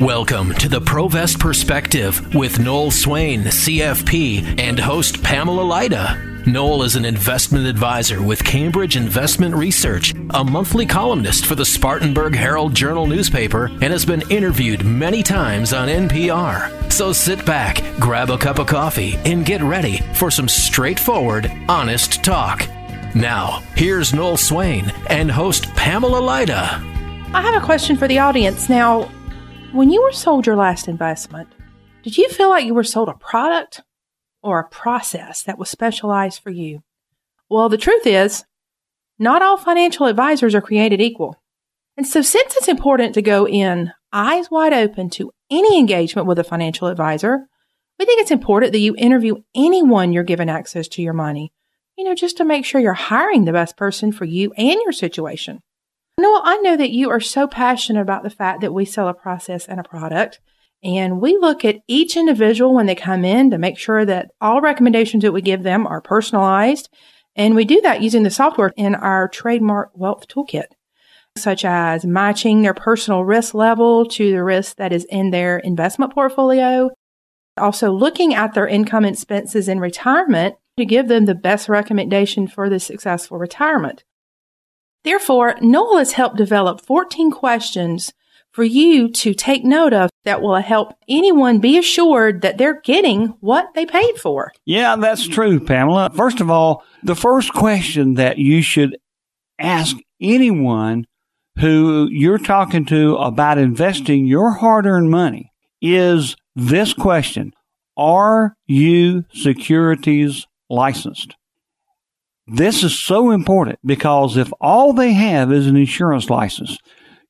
Welcome to the Provest Perspective with Noel Swain, CFP, and host Pamela Lyda. Noel is an investment advisor with Cambridge Investment Research, a monthly columnist for the Spartanburg Herald Journal newspaper, and has been interviewed many times on NPR. So sit back, grab a cup of coffee, and get ready for some straightforward, honest talk. Now, here's Noel Swain and host Pamela Lyda. I have a question for the audience. Now, when you were sold your last investment, did you feel like you were sold a product or a process that was specialized for you? Well, the truth is, not all financial advisors are created equal. And so, since it's important to go in eyes wide open to any engagement with a financial advisor, we think it's important that you interview anyone you're given access to your money, you know, just to make sure you're hiring the best person for you and your situation. Noel, I know that you are so passionate about the fact that we sell a process and a product. And we look at each individual when they come in to make sure that all recommendations that we give them are personalized. And we do that using the software in our trademark wealth toolkit, such as matching their personal risk level to the risk that is in their investment portfolio. Also looking at their income expenses in retirement to give them the best recommendation for the successful retirement. Therefore, Noel has helped develop 14 questions for you to take note of that will help anyone be assured that they're getting what they paid for. Yeah, that's true, Pamela. First of all, the first question that you should ask anyone who you're talking to about investing your hard earned money is this question Are you securities licensed? This is so important because if all they have is an insurance license,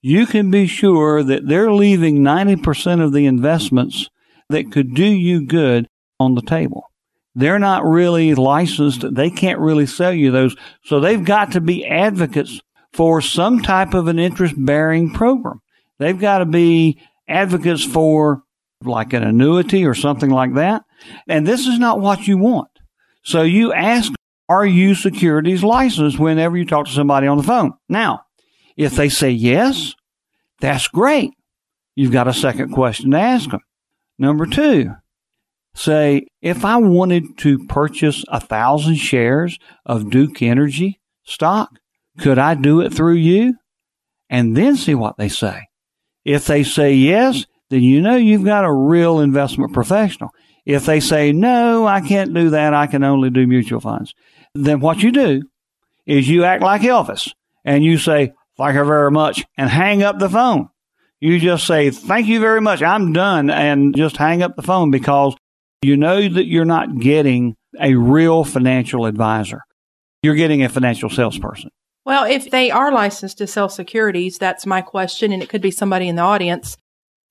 you can be sure that they're leaving 90% of the investments that could do you good on the table. They're not really licensed. They can't really sell you those. So they've got to be advocates for some type of an interest bearing program. They've got to be advocates for like an annuity or something like that. And this is not what you want. So you ask are you securities licensed whenever you talk to somebody on the phone? Now, if they say yes, that's great. You've got a second question to ask them. Number two, say, if I wanted to purchase a thousand shares of Duke Energy stock, could I do it through you? And then see what they say. If they say yes, then you know you've got a real investment professional. If they say, no, I can't do that, I can only do mutual funds, then what you do is you act like Elvis and you say, thank you very much, and hang up the phone. You just say, thank you very much, I'm done, and just hang up the phone because you know that you're not getting a real financial advisor. You're getting a financial salesperson. Well, if they are licensed to sell securities, that's my question, and it could be somebody in the audience.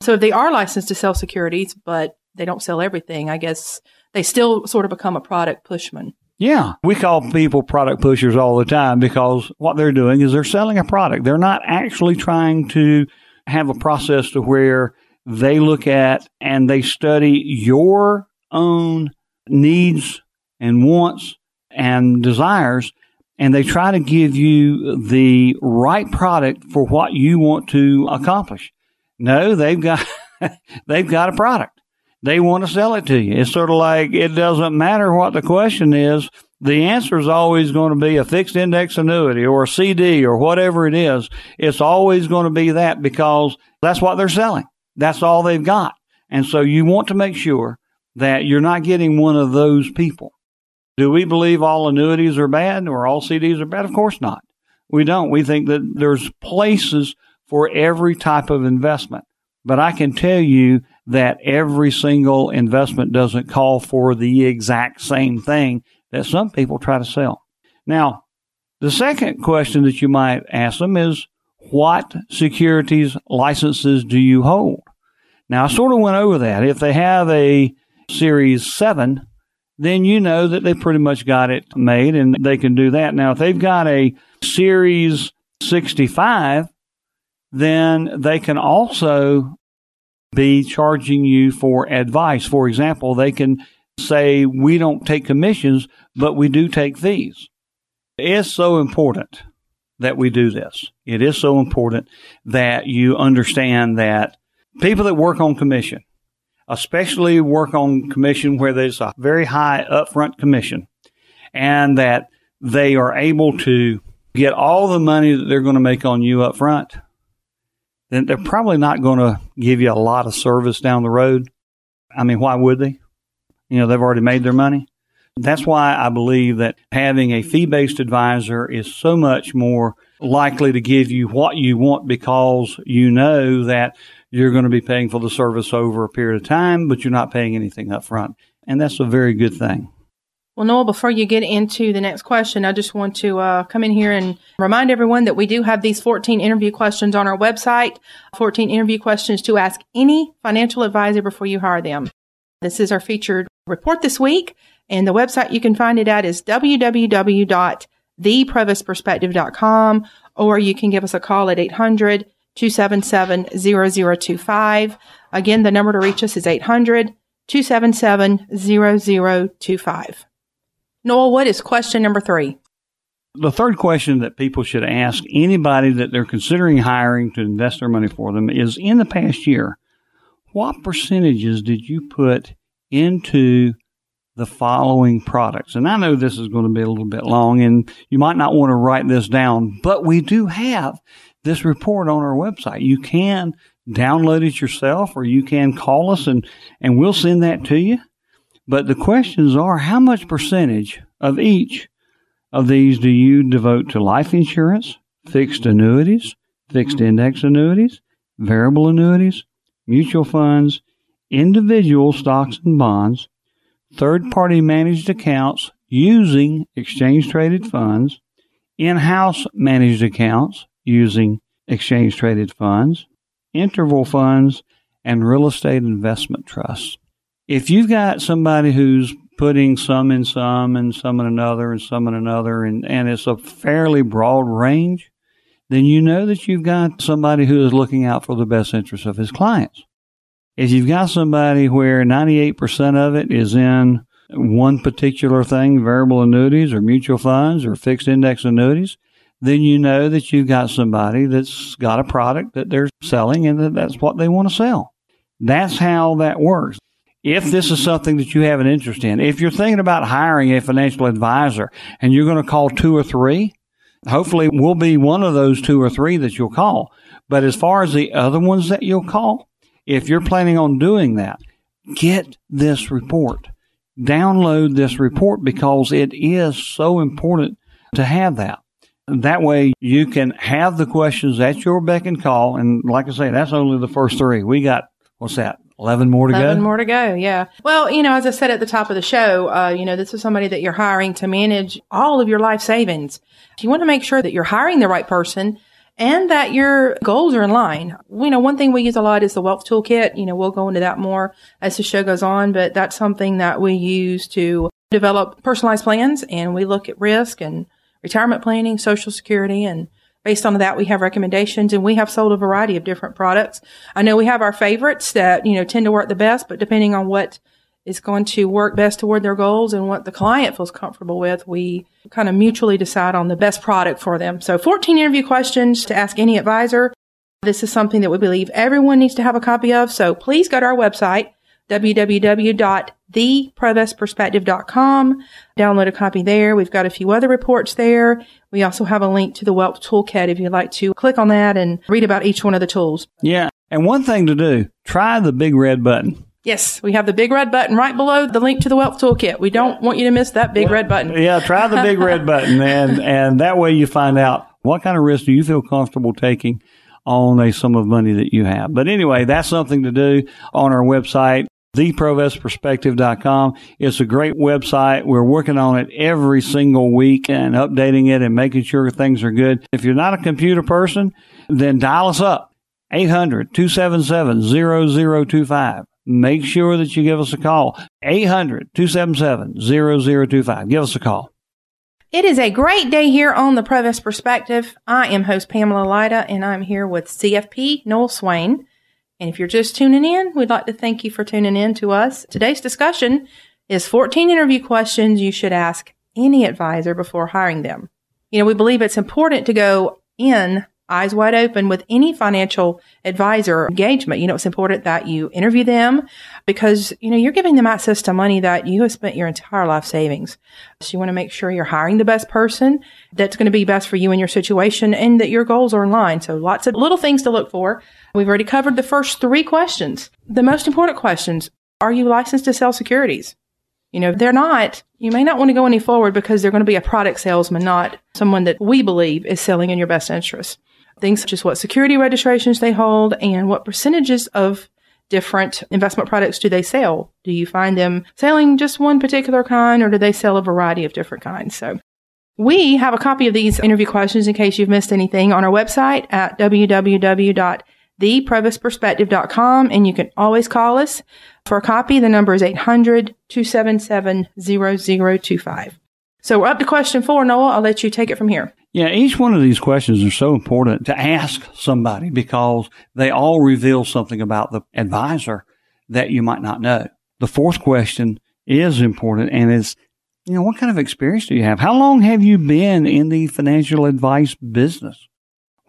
So if they are licensed to sell securities, but they don't sell everything, I guess they still sort of become a product pushman. Yeah. We call people product pushers all the time because what they're doing is they're selling a product. They're not actually trying to have a process to where they look at and they study your own needs and wants and desires and they try to give you the right product for what you want to accomplish. No, they've got they've got a product they want to sell it to you. It's sort of like it doesn't matter what the question is. The answer is always going to be a fixed index annuity or a CD or whatever it is. It's always going to be that because that's what they're selling. That's all they've got. And so you want to make sure that you're not getting one of those people. Do we believe all annuities are bad or all CDs are bad? Of course not. We don't. We think that there's places for every type of investment. But I can tell you that every single investment doesn't call for the exact same thing that some people try to sell. Now, the second question that you might ask them is, what securities licenses do you hold? Now, I sort of went over that. If they have a Series 7, then you know that they pretty much got it made and they can do that. Now, if they've got a Series 65, then they can also be charging you for advice. For example, they can say, we don't take commissions, but we do take fees. It's so important that we do this. It is so important that you understand that people that work on commission, especially work on commission where there's a very high upfront commission and that they are able to get all the money that they're going to make on you up front, then they're probably not going to give you a lot of service down the road. I mean, why would they? You know, they've already made their money. That's why I believe that having a fee based advisor is so much more likely to give you what you want because you know that you're going to be paying for the service over a period of time, but you're not paying anything up front. And that's a very good thing. Well, Noel, before you get into the next question, I just want to uh, come in here and remind everyone that we do have these 14 interview questions on our website 14 interview questions to ask any financial advisor before you hire them. This is our featured report this week, and the website you can find it at is www.theprovostperspective.com, or you can give us a call at 800 277 0025. Again, the number to reach us is 800 277 0025. Noel, what is question number three? The third question that people should ask anybody that they're considering hiring to invest their money for them is in the past year, what percentages did you put into the following products? And I know this is going to be a little bit long and you might not want to write this down, but we do have this report on our website. You can download it yourself or you can call us and, and we'll send that to you. But the questions are how much percentage of each of these do you devote to life insurance, fixed annuities, fixed index annuities, variable annuities, mutual funds, individual stocks and bonds, third party managed accounts using exchange traded funds, in house managed accounts using exchange traded funds, interval funds, and real estate investment trusts if you've got somebody who's putting some in some and some in another and some in another, and, and it's a fairly broad range, then you know that you've got somebody who is looking out for the best interests of his clients. If you've got somebody where 98% of it is in one particular thing, variable annuities or mutual funds or fixed index annuities, then you know that you've got somebody that's got a product that they're selling and that that's what they want to sell. That's how that works if this is something that you have an interest in, if you're thinking about hiring a financial advisor and you're going to call two or three, hopefully we'll be one of those two or three that you'll call. But as far as the other ones that you'll call, if you're planning on doing that, get this report. Download this report because it is so important to have that. That way you can have the questions at your beck and call. And like I say, that's only the first three. We got, what's that? 11 more to 11 go? 11 more to go, yeah. Well, you know, as I said at the top of the show, uh, you know, this is somebody that you're hiring to manage all of your life savings. You want to make sure that you're hiring the right person and that your goals are in line. You know, one thing we use a lot is the wealth toolkit. You know, we'll go into that more as the show goes on, but that's something that we use to develop personalized plans and we look at risk and retirement planning, social security and Based on that, we have recommendations and we have sold a variety of different products. I know we have our favorites that, you know, tend to work the best, but depending on what is going to work best toward their goals and what the client feels comfortable with, we kind of mutually decide on the best product for them. So 14 interview questions to ask any advisor. This is something that we believe everyone needs to have a copy of. So please go to our website, www.theprovostperspective.com. Download a copy there. We've got a few other reports there. We also have a link to the Wealth Toolkit if you'd like to click on that and read about each one of the tools. Yeah. And one thing to do, try the big red button. Yes, we have the big red button right below the link to the Wealth Toolkit. We don't want you to miss that big well, red button. Yeah, try the big red button and and that way you find out what kind of risk do you feel comfortable taking on a sum of money that you have. But anyway, that's something to do on our website theprovostperspective.com. It's a great website. We're working on it every single week and updating it and making sure things are good. If you're not a computer person, then dial us up 800 277 0025. Make sure that you give us a call 800 277 0025. Give us a call. It is a great day here on the Provost Perspective. I am host Pamela Lyda and I'm here with CFP Noel Swain. And if you're just tuning in, we'd like to thank you for tuning in to us. Today's discussion is 14 interview questions you should ask any advisor before hiring them. You know, we believe it's important to go in eyes wide open with any financial advisor engagement. You know, it's important that you interview them because, you know, you're giving them access to money that you have spent your entire life savings. So you want to make sure you're hiring the best person that's going to be best for you and your situation and that your goals are in line. So lots of little things to look for. We've already covered the first three questions. The most important questions. Are you licensed to sell securities? You know, they're not, you may not want to go any forward because they're going to be a product salesman, not someone that we believe is selling in your best interest. Things such as what security registrations they hold and what percentages of different investment products do they sell? Do you find them selling just one particular kind or do they sell a variety of different kinds? So we have a copy of these interview questions in case you've missed anything on our website at www.theprovostperspective.com and you can always call us for a copy. The number is 800 277 0025. So we're up to question four, Noel. I'll let you take it from here. Yeah, each one of these questions are so important to ask somebody because they all reveal something about the advisor that you might not know. The fourth question is important and is, you know, what kind of experience do you have? How long have you been in the financial advice business?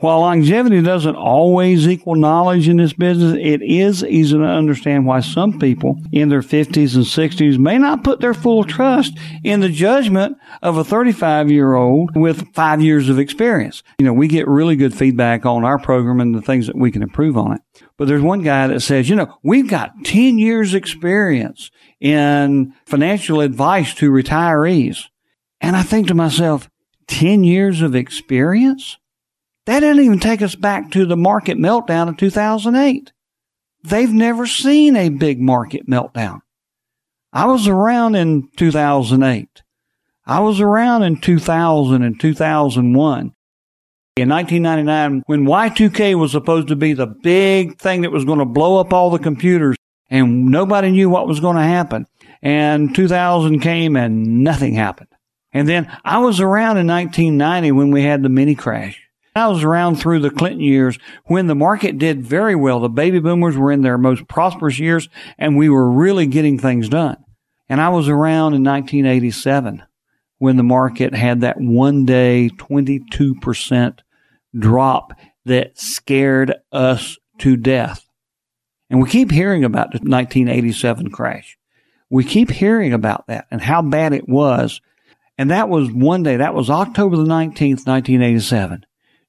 While longevity doesn't always equal knowledge in this business, it is easy to understand why some people in their 50s and 60s may not put their full trust in the judgment of a 35 year old with five years of experience. You know, we get really good feedback on our program and the things that we can improve on it. But there's one guy that says, you know, we've got 10 years experience in financial advice to retirees. And I think to myself, 10 years of experience? That didn't even take us back to the market meltdown of 2008. They've never seen a big market meltdown. I was around in 2008. I was around in 2000 and 2001. In 1999, when Y2K was supposed to be the big thing that was going to blow up all the computers and nobody knew what was going to happen. And 2000 came and nothing happened. And then I was around in 1990 when we had the mini crash. I was around through the Clinton years when the market did very well. The baby boomers were in their most prosperous years and we were really getting things done. And I was around in 1987 when the market had that one day 22% drop that scared us to death. And we keep hearing about the 1987 crash. We keep hearing about that and how bad it was. And that was one day, that was October the 19th, 1987.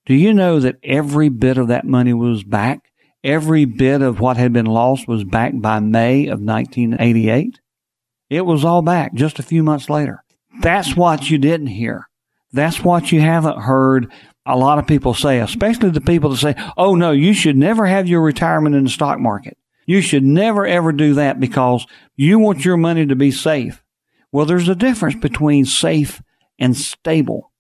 Do you know that every bit of that money was back? Every bit of what had been lost was back by May of 1988. It was all back just a few months later. That's what you didn't hear. That's what you haven't heard a lot of people say, especially the people that say, oh no, you should never have your retirement in the stock market. You should never ever do that because you want your money to be safe. Well, there's a difference between safe and stable.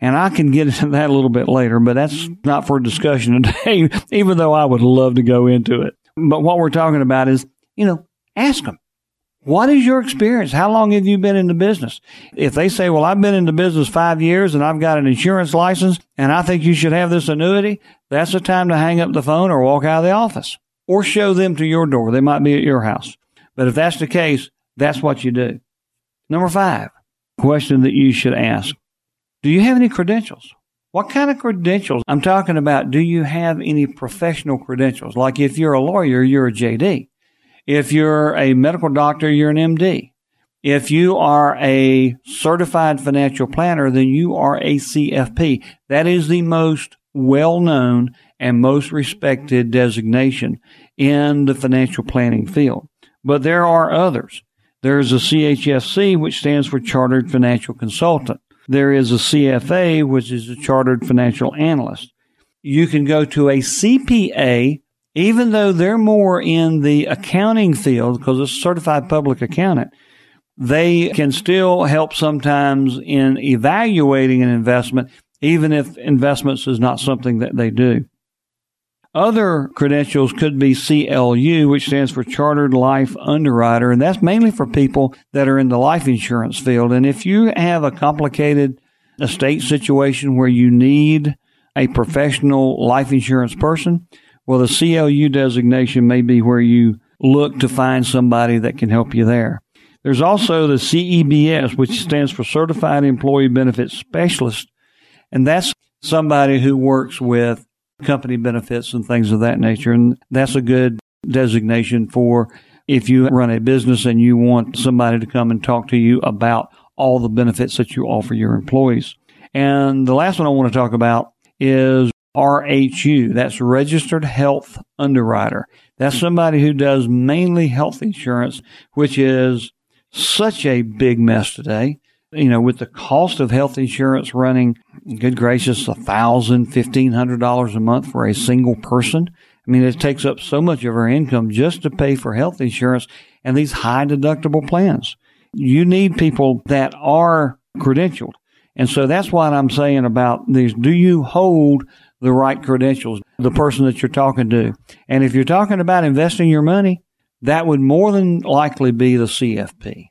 And I can get into that a little bit later, but that's mm-hmm. not for discussion today, even though I would love to go into it. But what we're talking about is, you know, ask them. What is your experience? How long have you been in the business? If they say, well, I've been in the business five years and I've got an insurance license and I think you should have this annuity, that's the time to hang up the phone or walk out of the office or show them to your door. They might be at your house. But if that's the case, that's what you do. Number five, question that you should ask. Do you have any credentials? What kind of credentials? I'm talking about, do you have any professional credentials? Like if you're a lawyer, you're a JD. If you're a medical doctor, you're an MD. If you are a certified financial planner, then you are a CFP. That is the most well known and most respected designation in the financial planning field. But there are others. There's a CHFC, which stands for Chartered Financial Consultant. There is a CFA, which is a chartered financial analyst. You can go to a CPA, even though they're more in the accounting field because it's a certified public accountant. They can still help sometimes in evaluating an investment, even if investments is not something that they do. Other credentials could be CLU, which stands for Chartered Life Underwriter, and that's mainly for people that are in the life insurance field. And if you have a complicated estate situation where you need a professional life insurance person, well, the CLU designation may be where you look to find somebody that can help you there. There's also the CEBS, which stands for Certified Employee Benefits Specialist, and that's somebody who works with company benefits and things of that nature. And that's a good designation for if you run a business and you want somebody to come and talk to you about all the benefits that you offer your employees. And the last one I want to talk about is RHU. That's Registered Health Underwriter. That's somebody who does mainly health insurance, which is such a big mess today. You know, with the cost of health insurance running, good gracious, a thousand, fifteen hundred dollars a month for a single person. I mean, it takes up so much of our income just to pay for health insurance and these high deductible plans. You need people that are credentialed. And so that's what I'm saying about these. Do you hold the right credentials, the person that you're talking to. And if you're talking about investing your money, that would more than likely be the CFP.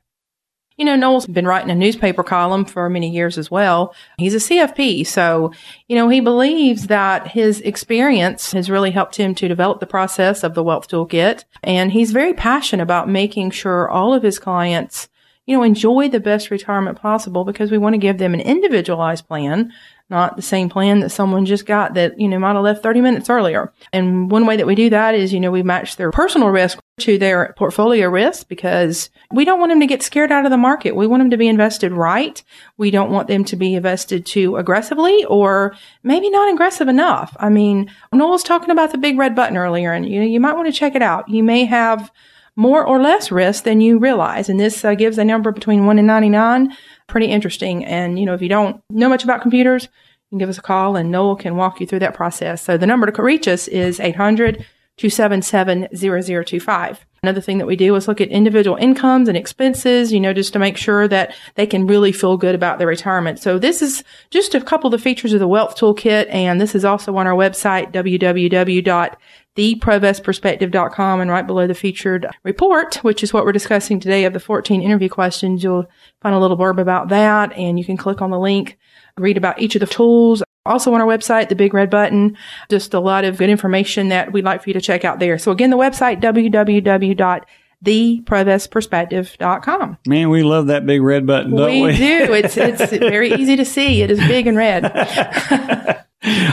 You know, Noel's been writing a newspaper column for many years as well. He's a CFP. So, you know, he believes that his experience has really helped him to develop the process of the wealth toolkit. And he's very passionate about making sure all of his clients, you know, enjoy the best retirement possible because we want to give them an individualized plan not the same plan that someone just got that, you know, might have left 30 minutes earlier. And one way that we do that is, you know, we match their personal risk to their portfolio risk because we don't want them to get scared out of the market. We want them to be invested right. We don't want them to be invested too aggressively or maybe not aggressive enough. I mean, Noel was talking about the big red button earlier and you know, you might want to check it out. You may have more or less risk than you realize. And this uh, gives a number between 1 and 99 pretty interesting. And, you know, if you don't know much about computers, you can give us a call and Noel can walk you through that process. So the number to reach us is 800 277 0025. Another thing that we do is look at individual incomes and expenses, you know, just to make sure that they can really feel good about their retirement. So this is just a couple of the features of the Wealth Toolkit. And this is also on our website, www.theprovestperspective.com. And right below the featured report, which is what we're discussing today of the 14 interview questions, you'll find a little blurb about that. And you can click on the link, read about each of the tools, also on our website, the big red button, just a lot of good information that we'd like for you to check out there. So again, the website, www www.theprovestperspective.com. Man, we love that big red button, don't we? We do. It's, it's very easy to see. It is big and red.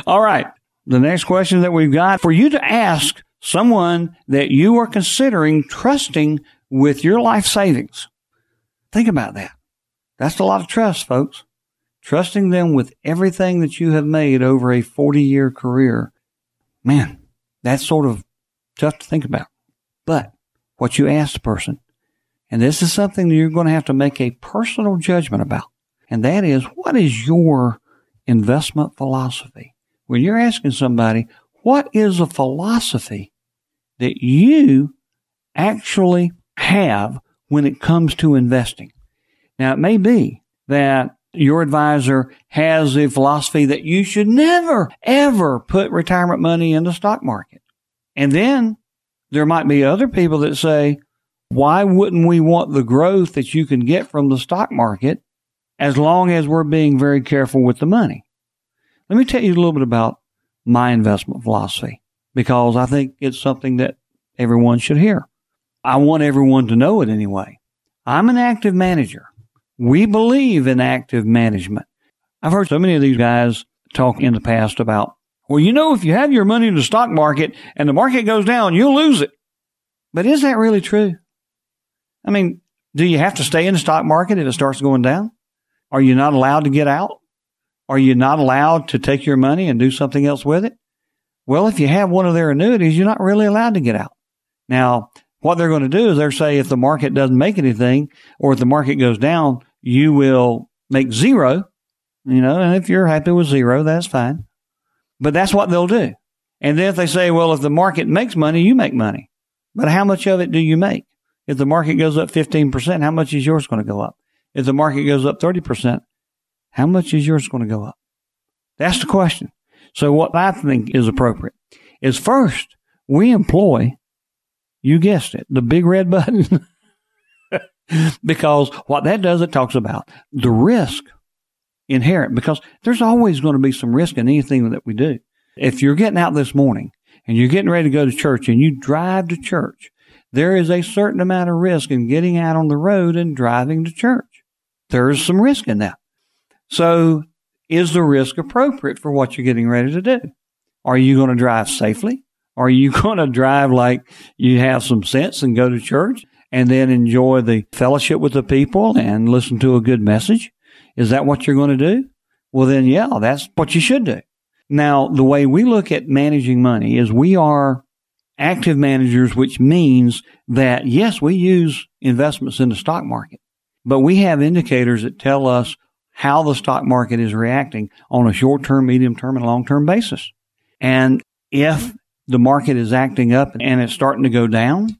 All right. The next question that we've got for you to ask someone that you are considering trusting with your life savings. Think about that. That's a lot of trust, folks trusting them with everything that you have made over a 40 year career. Man, that's sort of tough to think about. But what you ask the person, and this is something you're going to have to make a personal judgment about, and that is what is your investment philosophy? When you're asking somebody, what is a philosophy that you actually have when it comes to investing? Now, it may be that your advisor has a philosophy that you should never, ever put retirement money in the stock market. And then there might be other people that say, why wouldn't we want the growth that you can get from the stock market as long as we're being very careful with the money? Let me tell you a little bit about my investment philosophy because I think it's something that everyone should hear. I want everyone to know it anyway. I'm an active manager. We believe in active management. I've heard so many of these guys talk in the past about, well, you know, if you have your money in the stock market and the market goes down, you'll lose it. But is that really true? I mean, do you have to stay in the stock market if it starts going down? Are you not allowed to get out? Are you not allowed to take your money and do something else with it? Well, if you have one of their annuities, you're not really allowed to get out. Now, what they're going to do is they're say if the market doesn't make anything or if the market goes down, you will make zero, you know, and if you're happy with zero, that's fine. But that's what they'll do. And then if they say, well, if the market makes money, you make money. But how much of it do you make? If the market goes up 15%, how much is yours going to go up? If the market goes up 30%, how much is yours going to go up? That's the question. So what I think is appropriate is first, we employ you guessed it, the big red button. because what that does, it talks about the risk inherent because there's always going to be some risk in anything that we do. If you're getting out this morning and you're getting ready to go to church and you drive to church, there is a certain amount of risk in getting out on the road and driving to church. There is some risk in that. So is the risk appropriate for what you're getting ready to do? Are you going to drive safely? Are you going to drive like you have some sense and go to church and then enjoy the fellowship with the people and listen to a good message? Is that what you're going to do? Well, then, yeah, that's what you should do. Now, the way we look at managing money is we are active managers, which means that yes, we use investments in the stock market, but we have indicators that tell us how the stock market is reacting on a short term, medium term, and long term basis. And if the market is acting up and it's starting to go down,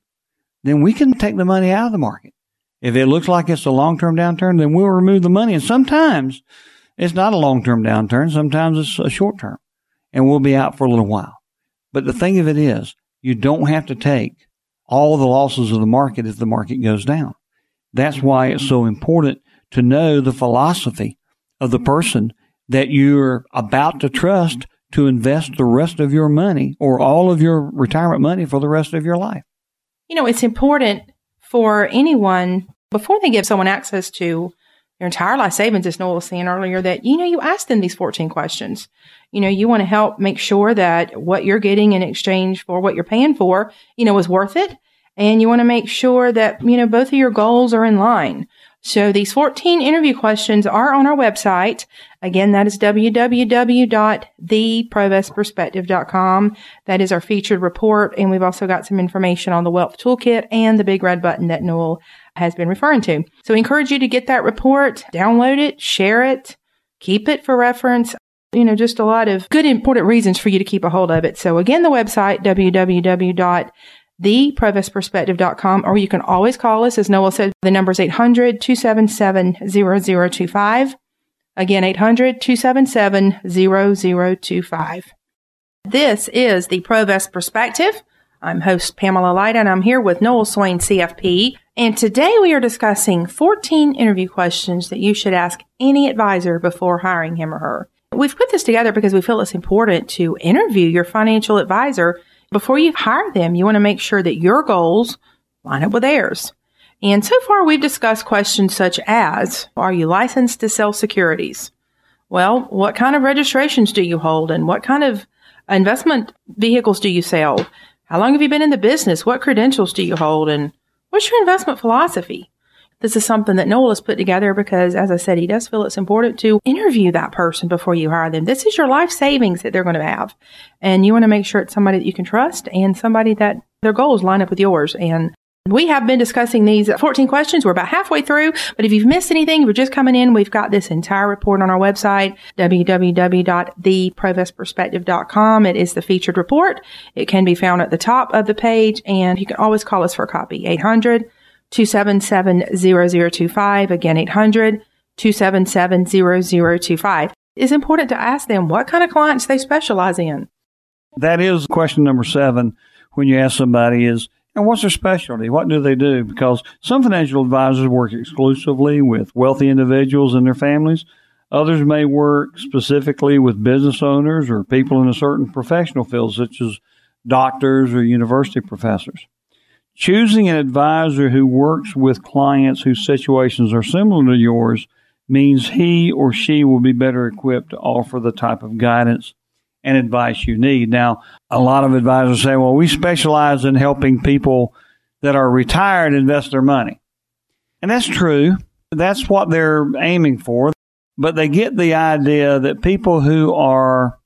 then we can take the money out of the market. If it looks like it's a long term downturn, then we'll remove the money. And sometimes it's not a long term downturn. Sometimes it's a short term and we'll be out for a little while. But the thing of it is, you don't have to take all the losses of the market if the market goes down. That's why it's so important to know the philosophy of the person that you're about to trust to invest the rest of your money or all of your retirement money for the rest of your life. You know, it's important for anyone before they give someone access to your entire life savings, as Noel was saying earlier, that, you know, you ask them these 14 questions. You know, you want to help make sure that what you're getting in exchange for what you're paying for, you know, is worth it. And you want to make sure that, you know, both of your goals are in line. So these 14 interview questions are on our website. Again, that is www.theprovestperspective.com. That is our featured report. And we've also got some information on the wealth toolkit and the big red button that Noel has been referring to. So we encourage you to get that report, download it, share it, keep it for reference. You know, just a lot of good, important reasons for you to keep a hold of it. So again, the website, www theprovestperspective.com, or you can always call us. As Noel said, the number is 800 277 0025. Again, 800 277 0025. This is the Provest Perspective. I'm host Pamela Lyda, and I'm here with Noel Swain, CFP. And today we are discussing 14 interview questions that you should ask any advisor before hiring him or her. We've put this together because we feel it's important to interview your financial advisor before you hire them, you want to make sure that your goals line up with theirs. And so far, we've discussed questions such as Are you licensed to sell securities? Well, what kind of registrations do you hold and what kind of investment vehicles do you sell? How long have you been in the business? What credentials do you hold? And what's your investment philosophy? This is something that Noel has put together because, as I said, he does feel it's important to interview that person before you hire them. This is your life savings that they're going to have. And you want to make sure it's somebody that you can trust and somebody that their goals line up with yours. And we have been discussing these 14 questions. We're about halfway through, but if you've missed anything, if you're just coming in, we've got this entire report on our website, www.theprovestperspective.com. It is the featured report. It can be found at the top of the page, and you can always call us for a copy. 800 277 0025. Again, 800 277 0025. It's important to ask them what kind of clients they specialize in. That is question number seven when you ask somebody is, and what's their specialty? What do they do? Because some financial advisors work exclusively with wealthy individuals and their families. Others may work specifically with business owners or people in a certain professional field, such as doctors or university professors. Choosing an advisor who works with clients whose situations are similar to yours means he or she will be better equipped to offer the type of guidance and advice you need. Now, a lot of advisors say, well, we specialize in helping people that are retired invest their money. And that's true. That's what they're aiming for. But they get the idea that people who are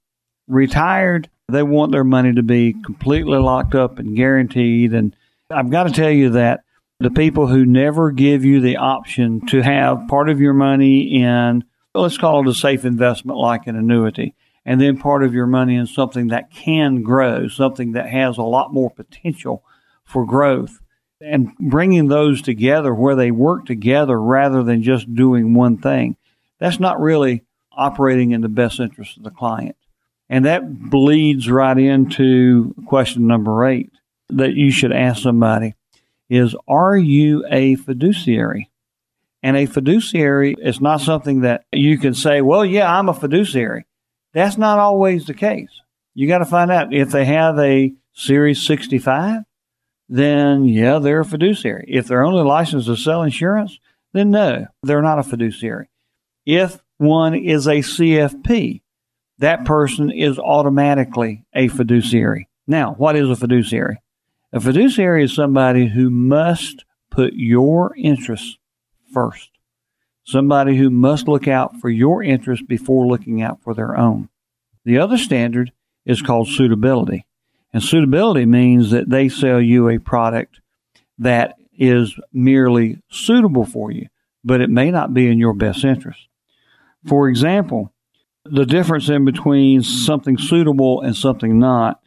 retired, they want their money to be completely locked up and guaranteed and I've got to tell you that the people who never give you the option to have part of your money in, let's call it a safe investment like an annuity, and then part of your money in something that can grow, something that has a lot more potential for growth. And bringing those together where they work together rather than just doing one thing, that's not really operating in the best interest of the client. And that bleeds right into question number eight that you should ask somebody is Are you a fiduciary? And a fiduciary is not something that you can say, Well, yeah, I'm a fiduciary. That's not always the case. You got to find out if they have a Series 65, then yeah, they're a fiduciary. If they're only licensed to sell insurance, then no, they're not a fiduciary. If one is a CFP, that person is automatically a fiduciary. Now, what is a fiduciary? A fiduciary is somebody who must put your interests first. Somebody who must look out for your interests before looking out for their own. The other standard is called suitability. And suitability means that they sell you a product that is merely suitable for you, but it may not be in your best interest. For example, the difference in between something suitable and something not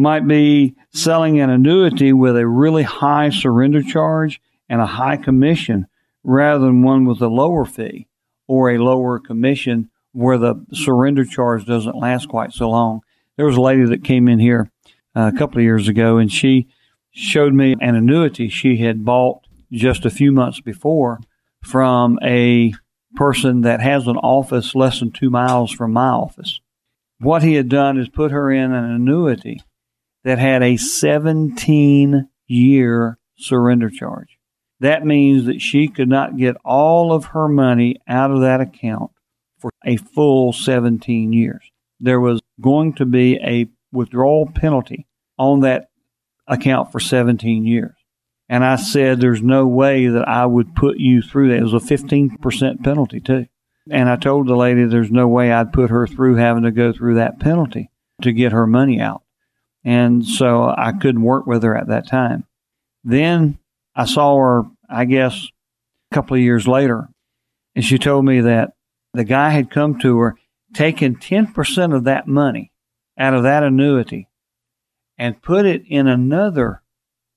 might be selling an annuity with a really high surrender charge and a high commission rather than one with a lower fee or a lower commission where the surrender charge doesn't last quite so long. There was a lady that came in here uh, a couple of years ago and she showed me an annuity she had bought just a few months before from a person that has an office less than two miles from my office. What he had done is put her in an annuity that had a 17 year surrender charge. That means that she could not get all of her money out of that account for a full 17 years. There was going to be a withdrawal penalty on that account for 17 years. And I said, there's no way that I would put you through that. It was a 15% penalty, too. And I told the lady there's no way I'd put her through having to go through that penalty to get her money out. And so I couldn't work with her at that time. Then I saw her, I guess, a couple of years later, and she told me that the guy had come to her, taken 10% of that money out of that annuity and put it in another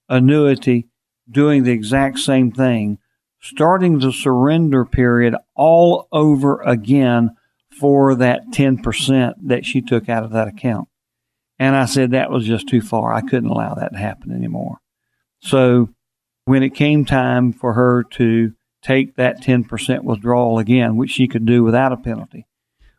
annuity doing the exact same thing, starting the surrender period all over again for that 10% that she took out of that account. And I said that was just too far. I couldn't allow that to happen anymore. So when it came time for her to take that 10% withdrawal again, which she could do without a penalty,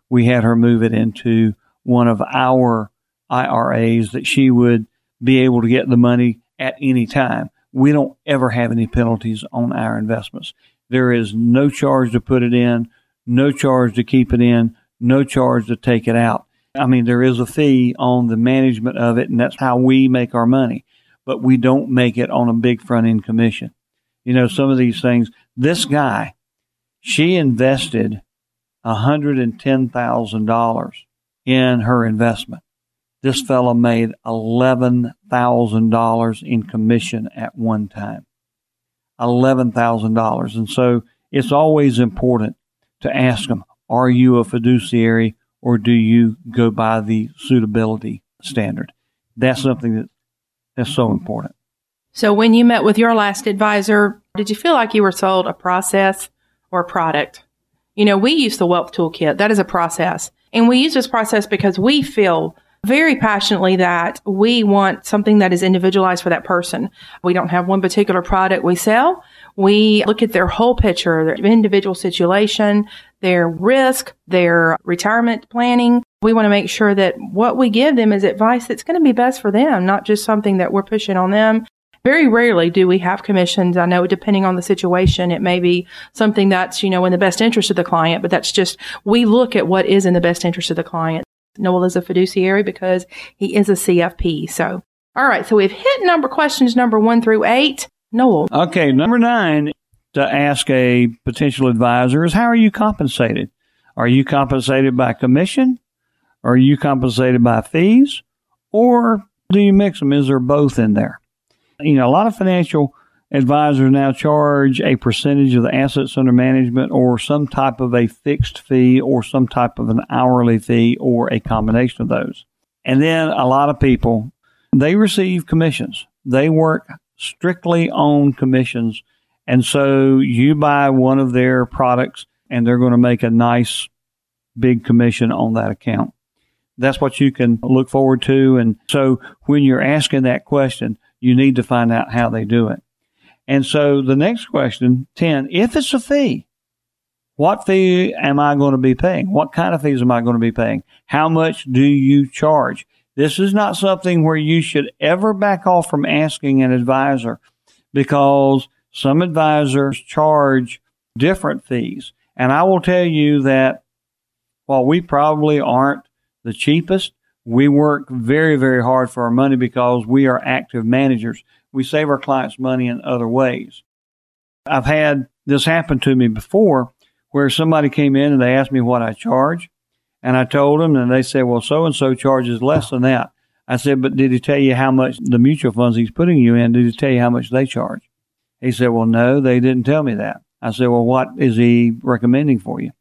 we had her move it into one of our IRAs that she would be able to get the money at any time. We don't ever have any penalties on our investments. There is no charge to put it in, no charge to keep it in, no charge to take it out. I mean, there is a fee on the management of it, and that's how we make our money, but we don't make it on a big front end commission. You know, some of these things, this guy, she invested $110,000 in her investment this fellow made $11,000 in commission at one time. $11,000. And so it's always important to ask them, are you a fiduciary or do you go by the suitability standard? That's something that that's so important. So when you met with your last advisor, did you feel like you were sold a process or a product? You know, we use the wealth toolkit. That is a process. And we use this process because we feel very passionately that we want something that is individualized for that person. We don't have one particular product we sell. We look at their whole picture, their individual situation, their risk, their retirement planning. We want to make sure that what we give them is advice that's going to be best for them, not just something that we're pushing on them. Very rarely do we have commissions. I know depending on the situation, it may be something that's, you know, in the best interest of the client, but that's just, we look at what is in the best interest of the client. Noel is a fiduciary because he is a CFP. So, all right. So we've hit number questions number one through eight. Noel. Okay. Number nine to ask a potential advisor is how are you compensated? Are you compensated by commission? Are you compensated by fees? Or do you mix them? Is there both in there? You know, a lot of financial advisors now charge a percentage of the assets under management or some type of a fixed fee or some type of an hourly fee or a combination of those. And then a lot of people, they receive commissions. They work strictly on commissions. And so you buy one of their products and they're going to make a nice big commission on that account. That's what you can look forward to. And so when you're asking that question, you need to find out how they do it. And so the next question, 10, if it's a fee, what fee am I going to be paying? What kind of fees am I going to be paying? How much do you charge? This is not something where you should ever back off from asking an advisor because some advisors charge different fees. And I will tell you that while we probably aren't the cheapest. We work very, very hard for our money because we are active managers. We save our clients money in other ways. I've had this happen to me before where somebody came in and they asked me what I charge. And I told them, and they said, well, so and so charges less than that. I said, but did he tell you how much the mutual funds he's putting you in, did he tell you how much they charge? He said, well, no, they didn't tell me that. I said, well, what is he recommending for you?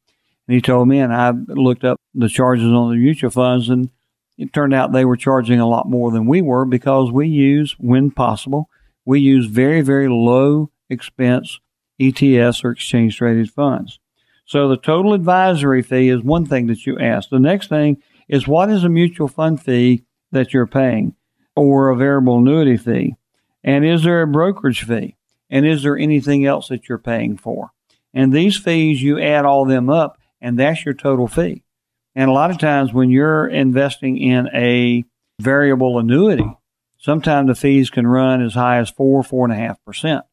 And he told me, and I looked up the charges on the mutual funds, and it turned out they were charging a lot more than we were because we use, when possible, we use very, very low expense ETFs or exchange traded funds. So the total advisory fee is one thing that you ask. The next thing is what is a mutual fund fee that you're paying or a variable annuity fee? And is there a brokerage fee? And is there anything else that you're paying for? And these fees, you add all them up, and that's your total fee. And a lot of times when you're investing in a variable annuity, sometimes the fees can run as high as four, four and a half percent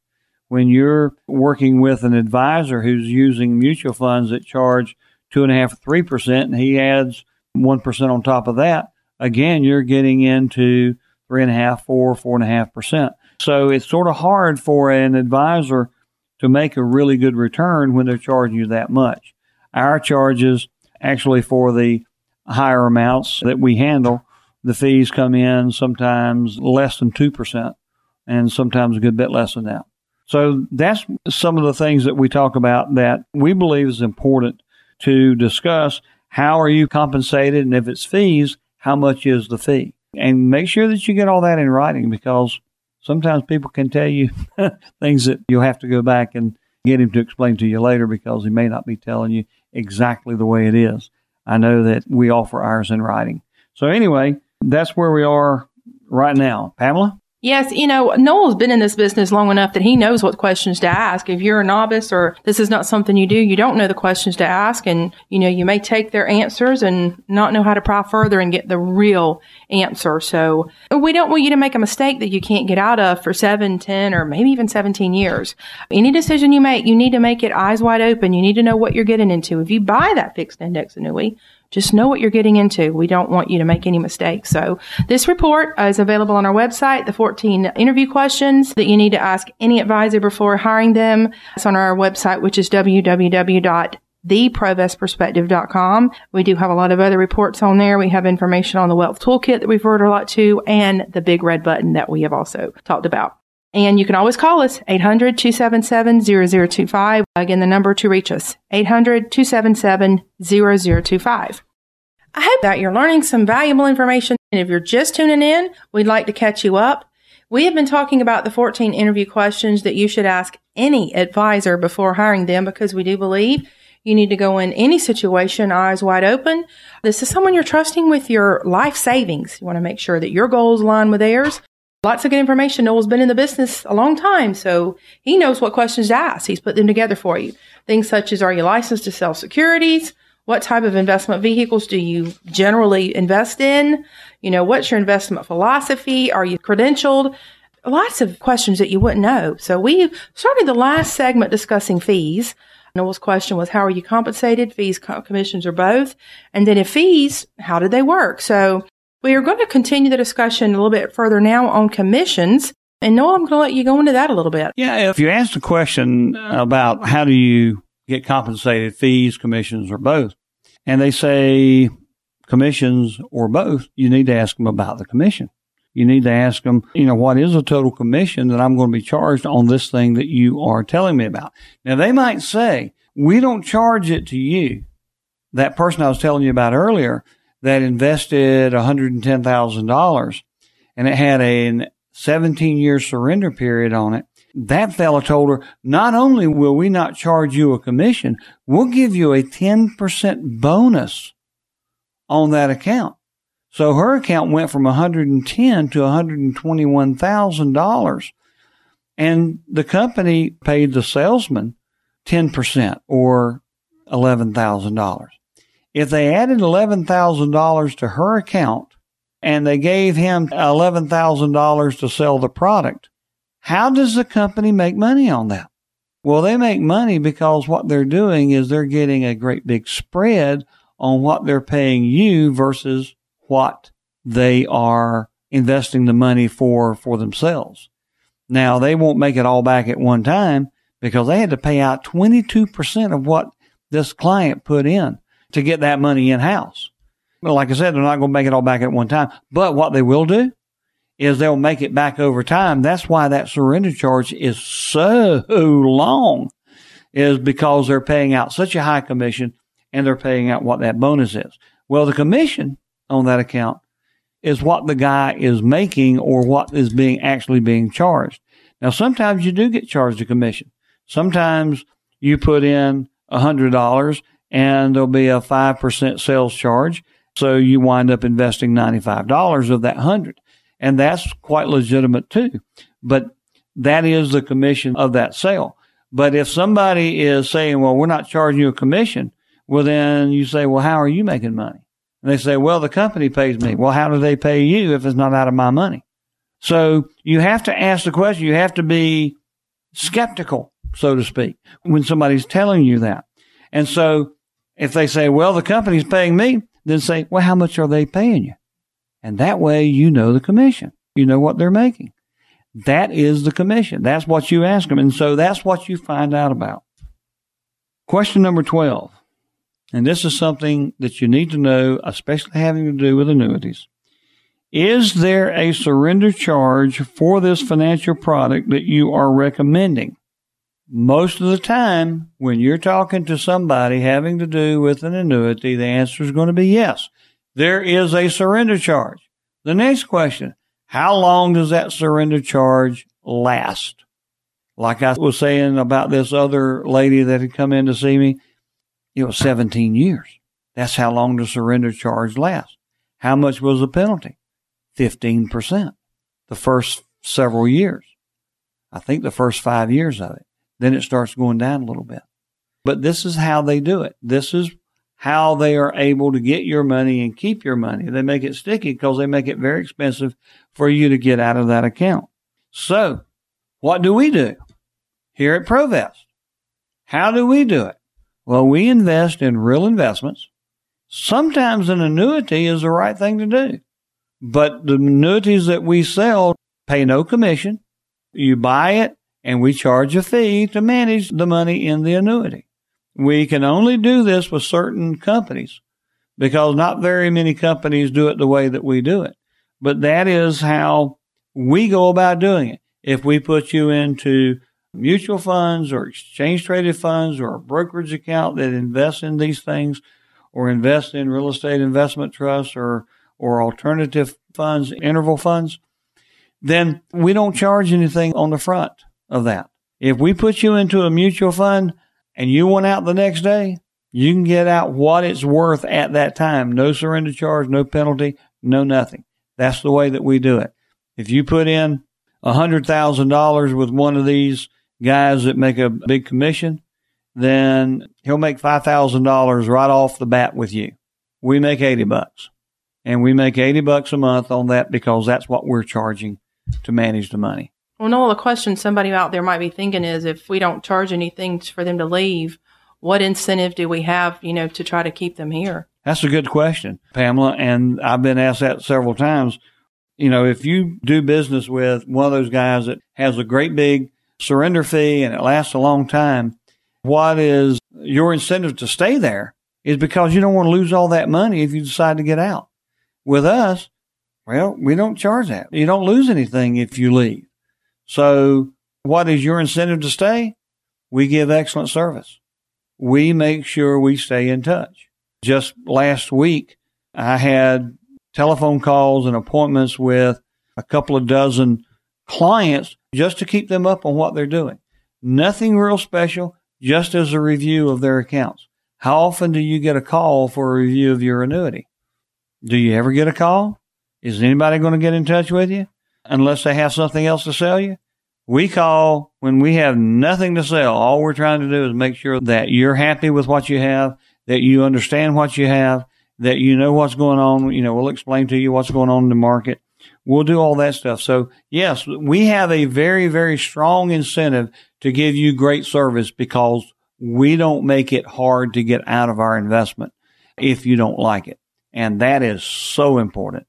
when you're working with an advisor who's using mutual funds that charge two and a half, three percent, and he adds one percent on top of that, again, you're getting into three and a half, four, four and a half percent. So it's sort of hard for an advisor to make a really good return when they're charging you that much. Our charges actually for the higher amounts that we handle, the fees come in sometimes less than 2% and sometimes a good bit less than that. So that's some of the things that we talk about that we believe is important to discuss. How are you compensated? And if it's fees, how much is the fee? And make sure that you get all that in writing because sometimes people can tell you things that you'll have to go back and get him to explain to you later because he may not be telling you exactly the way it is. I know that we offer ours in writing. So anyway, that's where we are right now. Pamela? Yes, you know, Noel's been in this business long enough that he knows what questions to ask. If you're a novice or this is not something you do, you don't know the questions to ask. And, you know, you may take their answers and not know how to pry further and get the real answer. So we don't want you to make a mistake that you can't get out of for seven, ten, or maybe even 17 years. Any decision you make, you need to make it eyes wide open. You need to know what you're getting into. If you buy that fixed index annuity, just know what you're getting into. We don't want you to make any mistakes. So this report is available on our website, the 14 interview questions that you need to ask any advisor before hiring them. It's on our website, which is www www.theprovestperspective.com. We do have a lot of other reports on there. We have information on the wealth toolkit that we've heard a lot to and the big red button that we have also talked about. And you can always call us 800 277 0025. Again, the number to reach us 800 277 0025. I hope that you're learning some valuable information. And if you're just tuning in, we'd like to catch you up. We have been talking about the 14 interview questions that you should ask any advisor before hiring them because we do believe you need to go in any situation eyes wide open. This is someone you're trusting with your life savings. You want to make sure that your goals align with theirs Lots of good information. Noel's been in the business a long time, so he knows what questions to ask. He's put them together for you. Things such as are you licensed to sell securities? What type of investment vehicles do you generally invest in? You know, what's your investment philosophy? Are you credentialed? Lots of questions that you wouldn't know. So we started the last segment discussing fees. Noel's question was, how are you compensated? Fees, commissions, or both? And then if fees, how did they work? So we are going to continue the discussion a little bit further now on commissions. And Noel, I'm going to let you go into that a little bit. Yeah, if you ask the question about how do you get compensated, fees, commissions, or both, and they say commissions or both, you need to ask them about the commission. You need to ask them, you know, what is the total commission that I'm going to be charged on this thing that you are telling me about? Now, they might say, we don't charge it to you. That person I was telling you about earlier, that invested $110,000 and it had a 17 year surrender period on it. That fellow told her, not only will we not charge you a commission, we'll give you a 10% bonus on that account. So her account went from 110 to $121,000 and the company paid the salesman 10% or $11,000 if they added $11,000 to her account and they gave him $11,000 to sell the product, how does the company make money on that? Well, they make money because what they're doing is they're getting a great big spread on what they're paying you versus what they are investing the money for for themselves. Now they won't make it all back at one time because they had to pay out 22% of what this client put in to get that money in house. Well, like I said, they're not going to make it all back at one time, but what they will do is they'll make it back over time. That's why that surrender charge is so long is because they're paying out such a high commission and they're paying out what that bonus is. Well, the commission on that account is what the guy is making or what is being actually being charged. Now, sometimes you do get charged a commission. Sometimes you put in a hundred dollars and there'll be a 5% sales charge. So you wind up investing $95 of that hundred. And that's quite legitimate too. But that is the commission of that sale. But if somebody is saying, well, we're not charging you a commission, well, then you say, well, how are you making money? And they say, well, the company pays me. Well, how do they pay you if it's not out of my money? So you have to ask the question. You have to be skeptical, so to speak, when somebody's telling you that. And so if they say, well, the company's paying me, then say, well, how much are they paying you? And that way you know the commission. You know what they're making. That is the commission. That's what you ask them. And so that's what you find out about. Question number 12. And this is something that you need to know, especially having to do with annuities. Is there a surrender charge for this financial product that you are recommending? Most of the time, when you're talking to somebody having to do with an annuity, the answer is going to be yes. There is a surrender charge. The next question, how long does that surrender charge last? Like I was saying about this other lady that had come in to see me, it was 17 years. That's how long the surrender charge lasts. How much was the penalty? 15%. The first several years. I think the first five years of it. Then it starts going down a little bit. But this is how they do it. This is how they are able to get your money and keep your money. They make it sticky because they make it very expensive for you to get out of that account. So what do we do here at Provest? How do we do it? Well, we invest in real investments. Sometimes an annuity is the right thing to do, but the annuities that we sell pay no commission. You buy it and we charge a fee to manage the money in the annuity. We can only do this with certain companies because not very many companies do it the way that we do it. But that is how we go about doing it. If we put you into mutual funds or exchange traded funds or a brokerage account that invests in these things or invest in real estate investment trusts or, or alternative funds, interval funds, then we don't charge anything on the front of that. If we put you into a mutual fund and you want out the next day, you can get out what it's worth at that time. No surrender charge, no penalty, no nothing. That's the way that we do it. If you put in a hundred thousand dollars with one of these guys that make a big commission, then he'll make $5,000 right off the bat with you. We make 80 bucks and we make 80 bucks a month on that because that's what we're charging to manage the money. Well, no, the question somebody out there might be thinking is if we don't charge anything for them to leave, what incentive do we have, you know, to try to keep them here? That's a good question, Pamela. And I've been asked that several times. You know, if you do business with one of those guys that has a great big surrender fee and it lasts a long time. What is your incentive to stay there is because you don't want to lose all that money if you decide to get out. With us, well, we don't charge that. You don't lose anything if you leave. So what is your incentive to stay? We give excellent service. We make sure we stay in touch. Just last week, I had telephone calls and appointments with a couple of dozen clients just to keep them up on what they're doing. Nothing real special, just as a review of their accounts. How often do you get a call for a review of your annuity? Do you ever get a call? Is anybody going to get in touch with you unless they have something else to sell you? We call when we have nothing to sell. All we're trying to do is make sure that you're happy with what you have, that you understand what you have, that you know what's going on. You know, we'll explain to you what's going on in the market We'll do all that stuff. So yes, we have a very, very strong incentive to give you great service because we don't make it hard to get out of our investment. if you don't like it. And that is so important.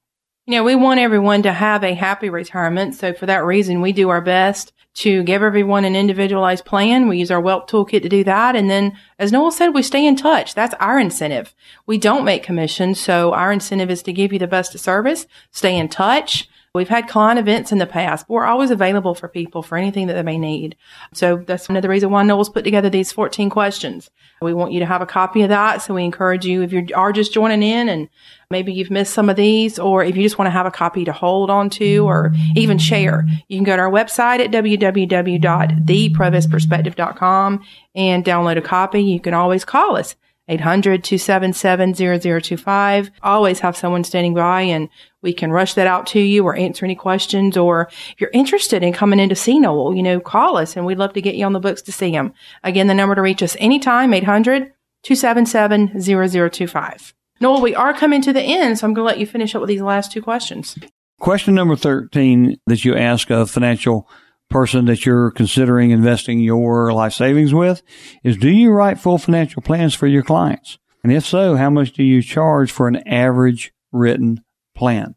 You know, we want everyone to have a happy retirement. So for that reason, we do our best to give everyone an individualized plan. We use our Wealth Toolkit to do that. And then, as Noel said, we stay in touch. That's our incentive. We don't make commissions. So our incentive is to give you the best service, stay in touch. We've had client events in the past, but we're always available for people for anything that they may need. So that's another reason why Noel's put together these 14 questions. We want you to have a copy of that. So we encourage you, if you are just joining in and maybe you've missed some of these, or if you just want to have a copy to hold on to or even share, you can go to our website at www.theprovestperspective.com and download a copy. You can always call us 800-277-0025. Always have someone standing by and we can rush that out to you or answer any questions. Or if you're interested in coming in to see Noel, you know, call us and we'd love to get you on the books to see him. Again, the number to reach us anytime, 800-277-0025. Noel, we are coming to the end, so I'm going to let you finish up with these last two questions. Question number 13 that you ask of financial person that you're considering investing your life savings with is do you write full financial plans for your clients? And if so, how much do you charge for an average written plan?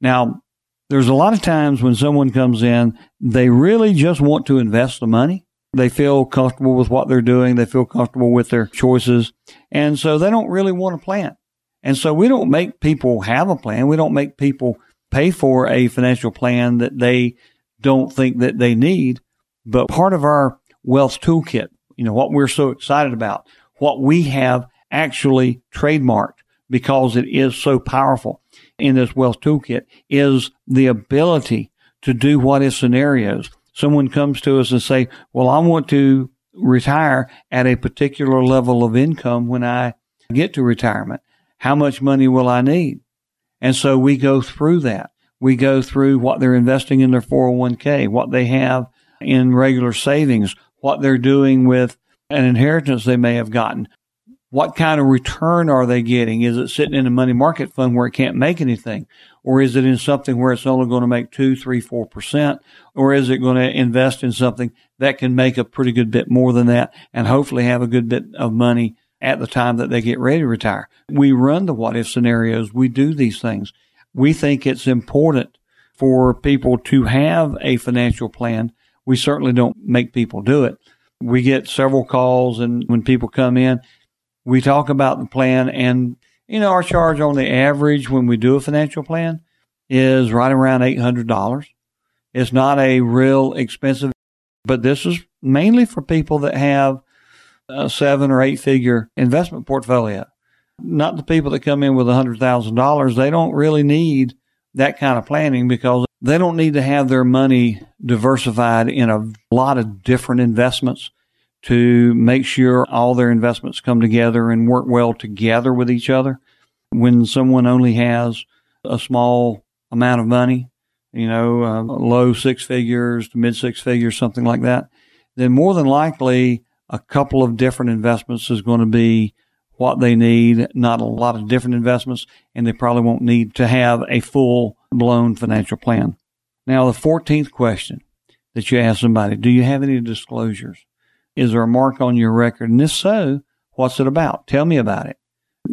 Now, there's a lot of times when someone comes in, they really just want to invest the money. They feel comfortable with what they're doing. They feel comfortable with their choices. And so they don't really want a plan. And so we don't make people have a plan. We don't make people pay for a financial plan that they don't think that they need. But part of our wealth toolkit, you know, what we're so excited about, what we have actually trademarked because it is so powerful in this wealth toolkit is the ability to do what is scenarios. Someone comes to us and say, well, I want to retire at a particular level of income when I get to retirement. How much money will I need? And so we go through that we go through what they're investing in their 401k, what they have in regular savings, what they're doing with an inheritance they may have gotten. What kind of return are they getting? Is it sitting in a money market fund where it can't make anything? Or is it in something where it's only going to make two, three, four percent? Or is it going to invest in something that can make a pretty good bit more than that and hopefully have a good bit of money at the time that they get ready to retire? We run the what if scenarios. We do these things we think it's important for people to have a financial plan. We certainly don't make people do it. We get several calls and when people come in, we talk about the plan and, you know, our charge on the average when we do a financial plan is right around $800. It's not a real expensive, but this is mainly for people that have a seven or eight figure investment portfolio not the people that come in with $100,000. They don't really need that kind of planning because they don't need to have their money diversified in a lot of different investments to make sure all their investments come together and work well together with each other. When someone only has a small amount of money, you know, uh, low six figures to mid six figures, something like that, then more than likely a couple of different investments is going to be what they need, not a lot of different investments, and they probably won't need to have a full blown financial plan. Now, the 14th question that you ask somebody, do you have any disclosures? Is there a mark on your record? And if so, what's it about? Tell me about it.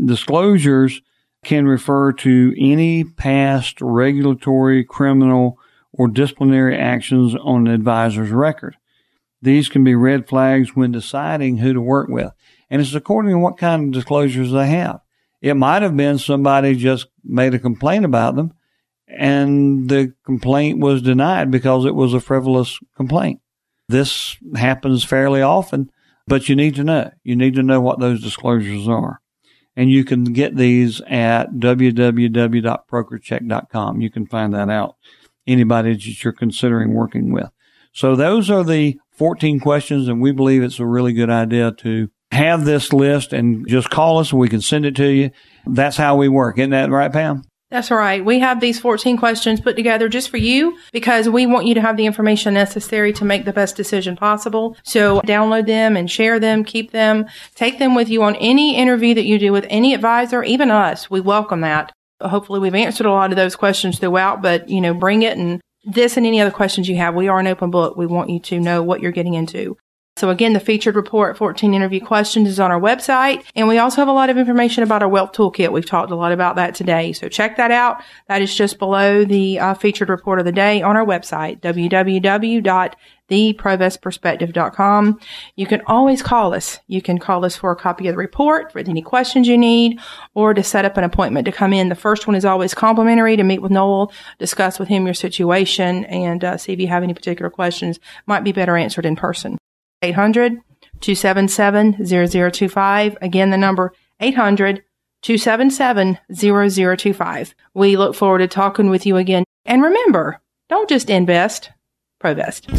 Disclosures can refer to any past regulatory, criminal, or disciplinary actions on an advisor's record. These can be red flags when deciding who to work with and it's according to what kind of disclosures they have. It might have been somebody just made a complaint about them and the complaint was denied because it was a frivolous complaint. This happens fairly often, but you need to know. You need to know what those disclosures are. And you can get these at www.brokercheck.com. You can find that out. Anybody that you're considering working with. So those are the 14 questions, and we believe it's a really good idea to have this list and just call us and we can send it to you. That's how we work. Isn't that right, Pam? That's right. We have these 14 questions put together just for you because we want you to have the information necessary to make the best decision possible. So download them and share them, keep them, take them with you on any interview that you do with any advisor, even us. We welcome that. Hopefully we've answered a lot of those questions throughout, but you know, bring it and this and any other questions you have. We are an open book. We want you to know what you're getting into. So again, the featured report, 14 interview questions is on our website. And we also have a lot of information about our wealth toolkit. We've talked a lot about that today. So check that out. That is just below the uh, featured report of the day on our website, www.theprovestperspective.com. You can always call us. You can call us for a copy of the report, with any questions you need, or to set up an appointment to come in. The first one is always complimentary to meet with Noel, discuss with him your situation, and uh, see if you have any particular questions. Might be better answered in person. 800 277 0025. Again, the number 800 277 0025. We look forward to talking with you again. And remember, don't just invest, Provest.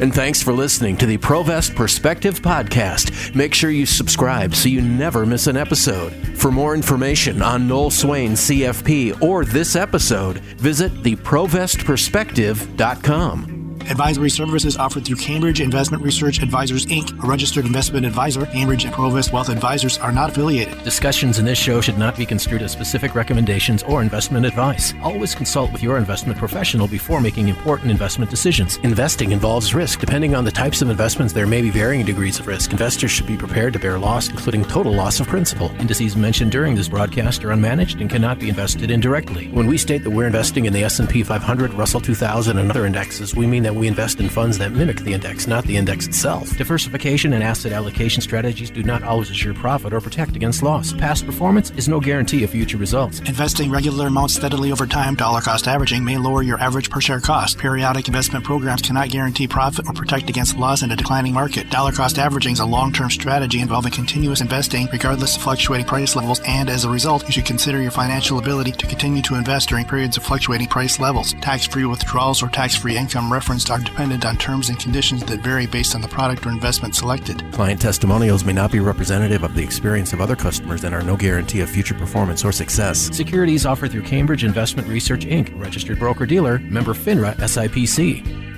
And thanks for listening to the Provest Perspective Podcast. Make sure you subscribe so you never miss an episode. For more information on Noel Swain, CFP, or this episode, visit theprovestperspective.com. Advisory services offered through Cambridge Investment Research Advisors Inc., a registered investment advisor. Cambridge and Provest Wealth Advisors are not affiliated. Discussions in this show should not be construed as specific recommendations or investment advice. Always consult with your investment professional before making important investment decisions. Investing involves risk. Depending on the types of investments, there may be varying degrees of risk. Investors should be prepared to bear loss, including total loss of principal. Indices mentioned during this broadcast are unmanaged and cannot be invested indirectly. When we state that we're investing in the S&P 500, Russell 2000, and other indexes, we mean that we invest in funds that mimic the index, not the index itself. Diversification and asset allocation strategies do not always assure profit or protect against loss. Past performance is no guarantee of future results. Investing regular amounts steadily over time, dollar cost averaging, may lower your average per share cost. Periodic investment programs cannot guarantee profit or protect against loss in a declining market. Dollar cost averaging is a long term strategy involving continuous investing regardless of fluctuating price levels, and as a result, you should consider your financial ability to continue to invest during periods of fluctuating price levels. Tax free withdrawals or tax free income referenced are dependent on terms and conditions that vary based on the product or investment selected. Client testimonials may not be representative of the experience of other customers and are no guarantee of future performance or success. Securities offered through Cambridge Investment Research Inc., registered broker dealer, member FINRA SIPC.